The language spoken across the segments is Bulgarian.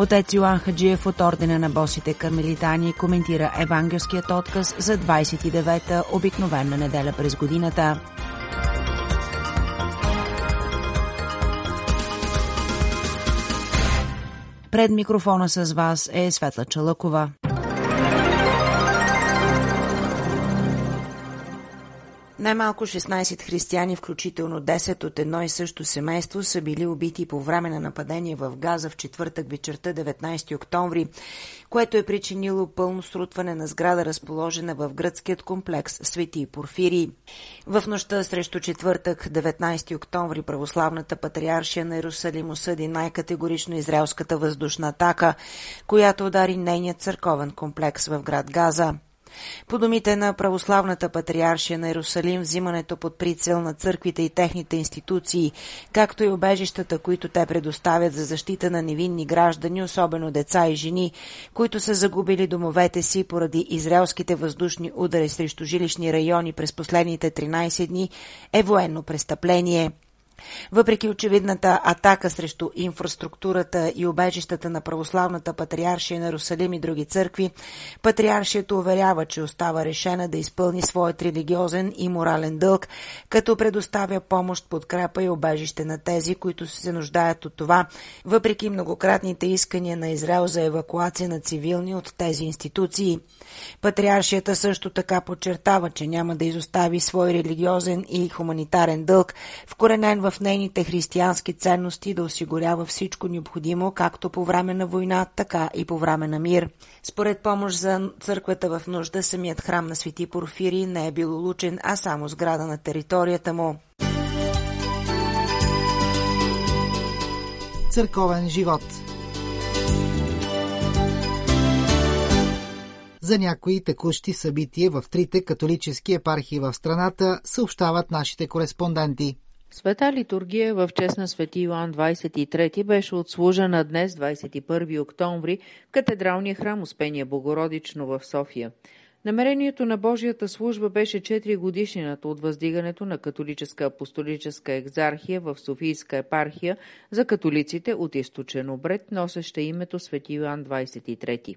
Отец Йоан Хаджиев от Ордена на босите кармелитани коментира евангелският отказ за 29-та обикновена неделя през годината. Пред микрофона с вас е Светла Чалъкова. Най-малко 16 християни, включително 10 от едно и също семейство, са били убити по време на нападение в Газа в четвъртък вечерта 19 октомври, което е причинило пълно срутване на сграда, разположена в гръцкият комплекс Свети Порфирий. В нощта срещу четвъртък 19 октомври православната патриаршия на Иерусалим осъди най-категорично израелската въздушна атака, която удари нейният църковен комплекс в град Газа. По думите на православната патриаршия на Иерусалим, взимането под прицел на църквите и техните институции, както и обежищата, които те предоставят за защита на невинни граждани, особено деца и жени, които са загубили домовете си поради израелските въздушни удари срещу жилищни райони през последните 13 дни, е военно престъпление – въпреки очевидната атака срещу инфраструктурата и обежищата на православната патриаршия на Русалим и други църкви, патриаршията уверява, че остава решена да изпълни своят религиозен и морален дълг, като предоставя помощ, подкрепа и обежище на тези, които се нуждаят от това, въпреки многократните искания на Израел за евакуация на цивилни от тези институции. Патриаршията също така подчертава, че няма да изостави свой религиозен и хуманитарен дълг, вкоренен в нейните християнски ценности да осигурява всичко необходимо, както по време на война, така и по време на мир. Според помощ за църквата в нужда, самият храм на Свети Порфири не е бил улучен, а само сграда на територията му. Църковен живот За някои текущи събития в трите католически епархии в страната съобщават нашите кореспонденти. Света литургия в чест на свети Йоан 23 беше отслужена днес, 21 октомври, в катедралния храм Успения Богородично в София. Намерението на Божията служба беше 4 годишнината от въздигането на католическа апостолическа екзархия в Софийска епархия за католиците от източен обред, носеща името Свети Йоан 23.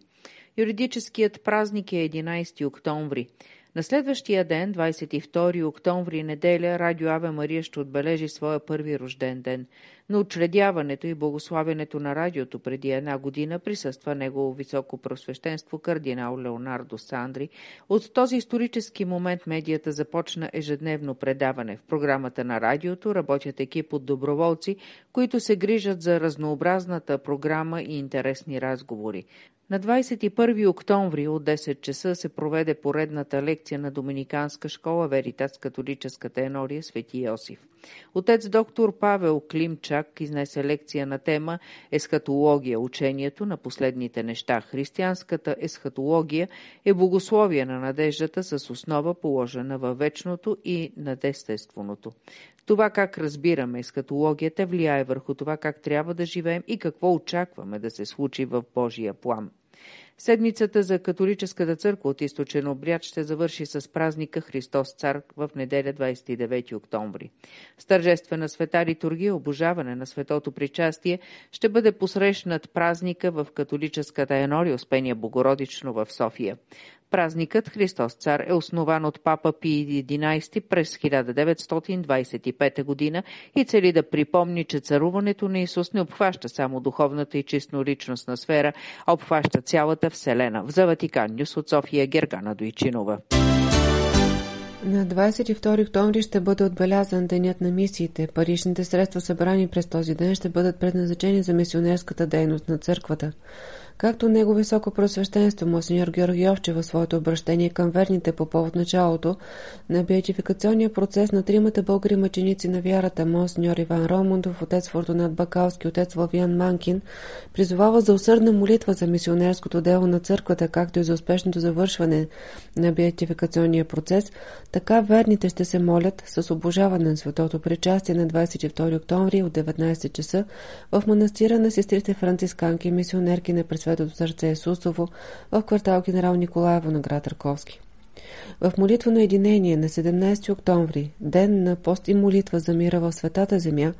Юридическият празник е 11 октомври. На следващия ден, 22 октомври, неделя, Радио Аве Мария ще отбележи своя първи рожден ден. На учредяването и благославянето на радиото преди една година присъства негово високо просвещенство кардинал Леонардо Сандри. От този исторически момент медията започна ежедневно предаване. В програмата на радиото работят екип от доброволци, които се грижат за разнообразната програма и интересни разговори. На 21 октомври от 10 часа се проведе поредната лекция на Доминиканска школа Веритас католическа тенория Свети Йосиф. Отец доктор Павел Климчак изнесе лекция на тема Есхатология, учението на последните неща. Християнската есхатология е богословие на надеждата с основа положена във вечното и над естественото. Това как разбираме есхатологията влияе върху това как трябва да живеем и какво очакваме да се случи в Божия план. Седмицата за католическата църква от източен обряд ще завърши с празника Христос Цар в неделя 29 октомври. С тържествена света литургия, обожаване на светото причастие ще бъде посрещнат празника в католическата енория Успения Богородично в София. Празникът Христос Цар е основан от папа Пи XI през 1925 година и цели да припомни, че царуването на Исус не обхваща само духовната и чистно личностна сфера, а обхваща цялата Вселена. В за Ватикан Нюс от София Гергана Дойчинова. На 22 октомври ще бъде отбелязан Денят на мисиите. Паричните средства събрани през този ден ще бъдат предназначени за мисионерската дейност на църквата. Както Него високо просвещенство Монсеньор Георгиовче в своето обращение към верните по повод началото на беатификационния процес на тримата българи мъченици на вярата Монсеньор Иван Ромундов, отец Фортунат Бакалски, отец Лавян Манкин, призовава за усърдна молитва за мисионерското дело на църквата, както и за успешното завършване на беатификационния процес, така верните ще се молят с обожаване на светото причастие на 22 октомври от 19 часа в манастира на сестрите францисканки мисионерки на Пресветото сърце Исусово в квартал Генерал Николаево на град Раковски. В молитва на единение на 17 октомври, ден на пост и молитва за мира в светата земя,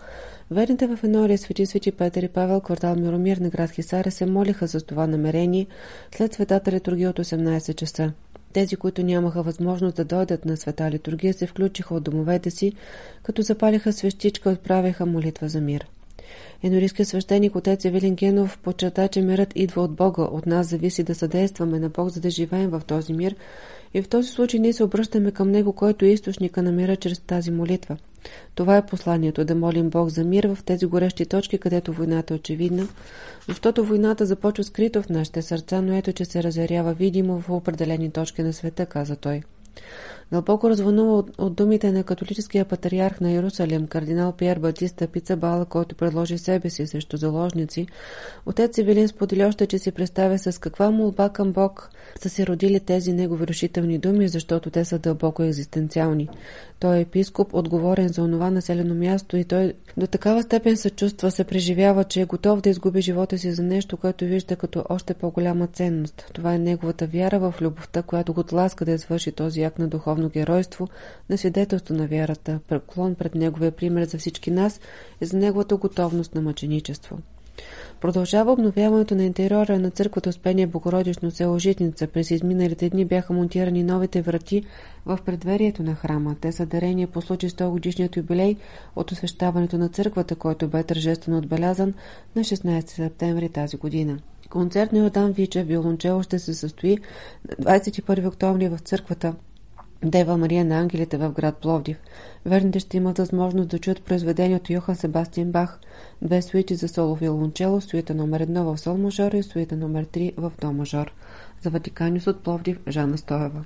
верните в Енория Свети Свети Петър и Павел, квартал Миромир на град Хисаря се молиха за това намерение след светата литургия от 18 часа. Тези, които нямаха възможност да дойдат на света литургия, се включиха от домовете си, като запалиха свещичка и отправяха молитва за мир. Енорийският свещеник отец Евелин Генов подчерта, че мирът идва от Бога. От нас зависи да съдействаме на Бог, за да живеем в този мир. И в този случай ние се обръщаме към Него, който е източника на мира чрез тази молитва. Това е посланието да молим Бог за мир в тези горещи точки, където войната е очевидна, защото войната започва скрито в нашите сърца, но ето, че се разярява видимо в определени точки на света, каза той. Дълбоко развълнува от, от думите на католическия патриарх на Иерусалим, кардинал Пьер Батиста Пицабала, който предложи себе си срещу заложници, отец Севилин сподели още, че си представя с каква молба към Бог са се родили тези негови решителни думи, защото те са дълбоко екзистенциални. Той е епископ, отговорен за онова населено място и той до такава степен се чувства, се преживява, че е готов да изгуби живота си за нещо, което вижда като още по-голяма ценност. Това е неговата вяра в любовта, която го тласка да извърши този акт на духовно геройство, на свидетелство на вярата, преклон пред неговия пример за всички нас и за неговата готовност на мъченичество. Продължава обновяването на интериора на църквата Успение Богородично село Житница. През изминалите дни бяха монтирани новите врати в предверието на храма. Те са дарения по случай 100 годишният юбилей от освещаването на църквата, който бе тържествено отбелязан на 16 септември тази година. Концерт на Йордан Вича Виолончело ще се състои на 21 октомври в църквата Дева Мария на ангелите в град Пловдив. Верните ще имат възможност да чуят произведението Йохан Себастиан Бах, две суити за соло виолончело, суита номер 1 в сол мажор и суита номер 3 в до мажор. За Ватиканиус от Пловдив, Жана Стоева.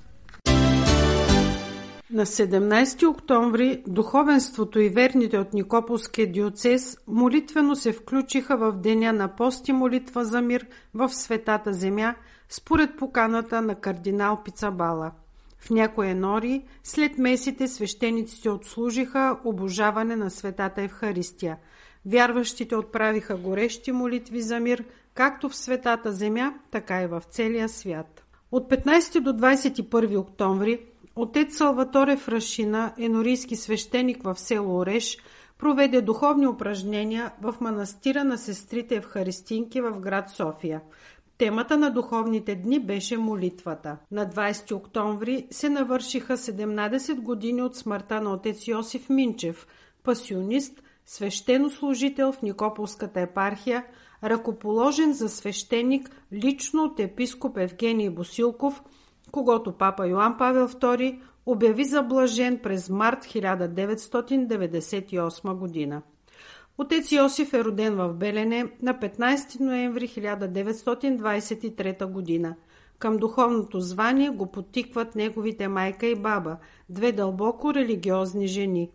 На 17 октомври духовенството и верните от Никополския диоцес молитвено се включиха в деня на пост и молитва за мир в Светата земя, според поканата на кардинал Пицабала – в някои нори, след месите, свещениците отслужиха обожаване на светата Евхаристия. Вярващите отправиха горещи молитви за мир, както в светата земя, така и в целия свят. От 15 до 21 октомври отец Салваторе Фрашина, енорийски свещеник в село Ореш, проведе духовни упражнения в манастира на сестрите Евхаристинки в град София – Темата на духовните дни беше молитвата. На 20 октомври се навършиха 17 години от смъртта на отец Йосиф Минчев, пасионист, свещенослужител в Никополската епархия, ръкоположен за свещеник лично от епископ Евгений Босилков, когато папа Йоан Павел II обяви за блажен през март 1998 година. Отец Йосиф е роден в Белене на 15 ноември 1923 година. Към духовното звание го потикват неговите майка и баба, две дълбоко религиозни жени.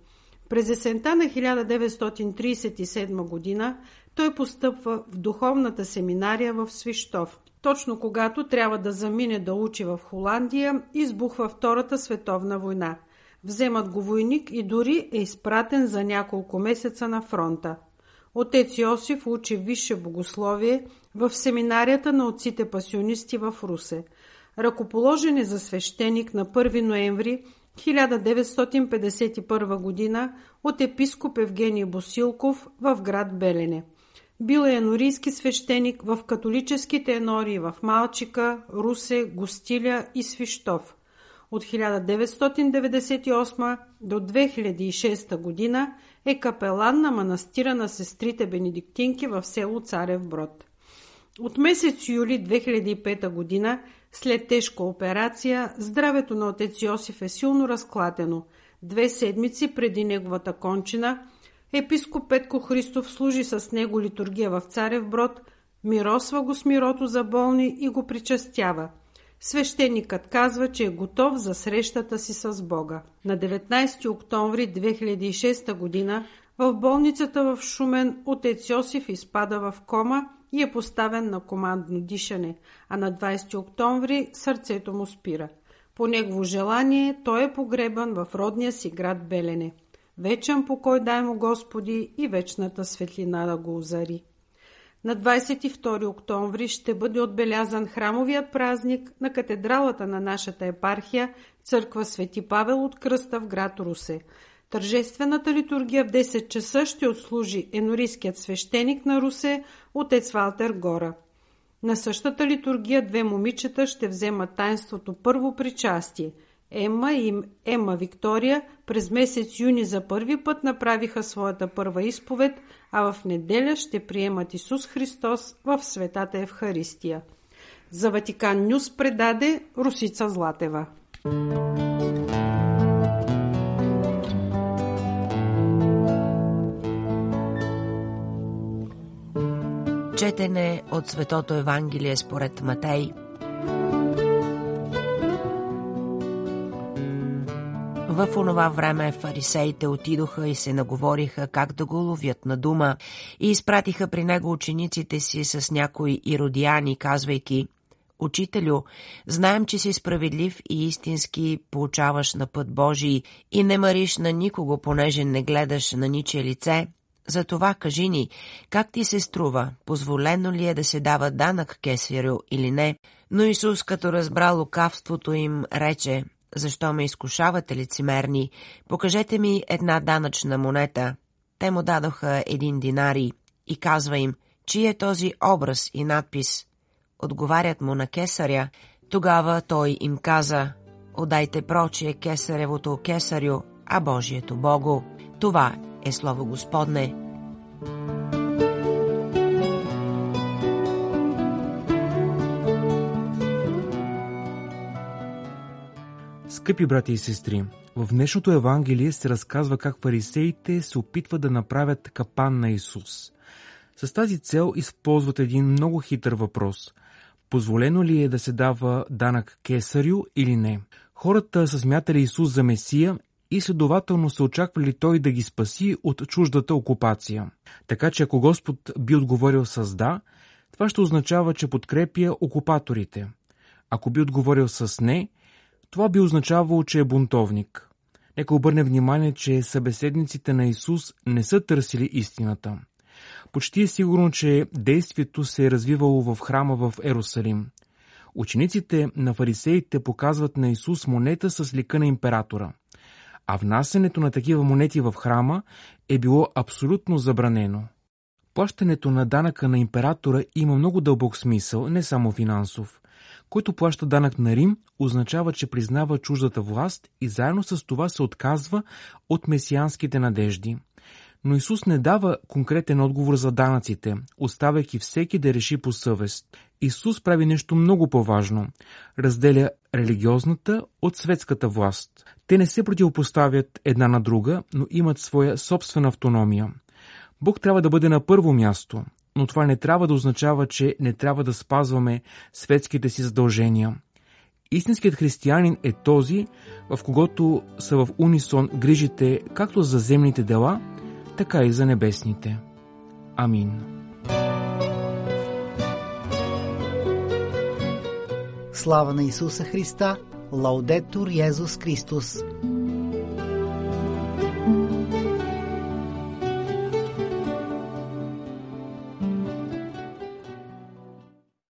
През есента на 1937 година той постъпва в духовната семинария в Свищов. Точно когато трябва да замине да учи в Холандия, избухва Втората световна война – Вземат го войник и дори е изпратен за няколко месеца на фронта. Отец Йосиф учи висше богословие в семинарията на отците пасионисти в Русе. Ръкоположен е за свещеник на 1 ноември 1951 г. от епископ Евгений Босилков в град Белене. Бил е енорийски свещеник в католическите енории в Малчика, Русе, Гостиля и Свищов – от 1998 до 2006 година е капелан на манастира на сестрите Бенедиктинки в село Царев Брод. От месец юли 2005 година, след тежка операция, здравето на отец Йосиф е силно разклатено. Две седмици преди неговата кончина, епископ Петко Христов служи с него литургия в Царев Брод, Миросва го с мирото за болни и го причастява. Свещеникът казва, че е готов за срещата си с Бога. На 19 октомври 2006 година в болницата в Шумен отец Йосиф изпада в кома и е поставен на командно дишане, а на 20 октомври сърцето му спира. По негово желание той е погребан в родния си град Белене. Вечен покой дай му Господи и вечната светлина да го озари. На 22 октомври ще бъде отбелязан храмовият празник на катедралата на нашата епархия, църква Свети Павел от Кръста в град Русе. Тържествената литургия в 10 часа ще отслужи енорийският свещеник на Русе, отец Валтер Гора. На същата литургия две момичета ще вземат тайнството първо причастие. Ема и Ема Виктория през месец юни за първи път направиха своята първа изповед, а в неделя ще приемат Исус Христос в Светата Евхаристия. За Ватикан Нюс предаде Русица Златева. Четене от Светото Евангелие според Матей. В онова време фарисеите отидоха и се наговориха как да го ловят на дума и изпратиха при него учениците си с някои иродияни, казвайки Учителю, знаем, че си справедлив и истински получаваш на път Божий и не мариш на никого, понеже не гледаш на ниче лице, затова кажи ни, как ти се струва, позволено ли е да се дава данък кесарю или не? Но Исус, като разбра лукавството им, рече, защо ме изкушавате лицемерни? Покажете ми една данъчна монета. Те му дадоха един динари и казва им, чий е този образ и надпис. Отговарят му на кесаря. Тогава той им каза, отдайте прочие кесаревото кесарю, а Божието Богу. Това е Слово Господне. Скъпи брати и сестри, в днешното Евангелие се разказва как фарисеите се опитват да направят капан на Исус. С тази цел използват един много хитър въпрос. Позволено ли е да се дава данък кесарю или не? Хората са смятали Исус за Месия и следователно са очаквали той да ги спаси от чуждата окупация. Така че ако Господ би отговорил с да, това ще означава, че подкрепя окупаторите. Ако би отговорил с не, това би означавало, че е бунтовник. Нека обърне внимание, че събеседниците на Исус не са търсили истината. Почти е сигурно, че действието се е развивало в храма в Ерусалим. Учениците на фарисеите показват на Исус монета с лика на императора а внасенето на такива монети в храма е било абсолютно забранено. Плащането на данъка на императора има много дълбок смисъл, не само финансов. Който плаща данък на Рим, означава, че признава чуждата власт и заедно с това се отказва от месианските надежди. Но Исус не дава конкретен отговор за данъците, оставяйки всеки да реши по съвест. Исус прави нещо много по-важно. Разделя религиозната от светската власт. Те не се противопоставят една на друга, но имат своя собствена автономия. Бог трябва да бъде на първо място, но това не трябва да означава, че не трябва да спазваме светските си задължения. Истинският християнин е този, в когото са в унисон грижите както за земните дела, така и за небесните. Амин. Слава на Исуса Христа! Лаудетур Йезус Христос!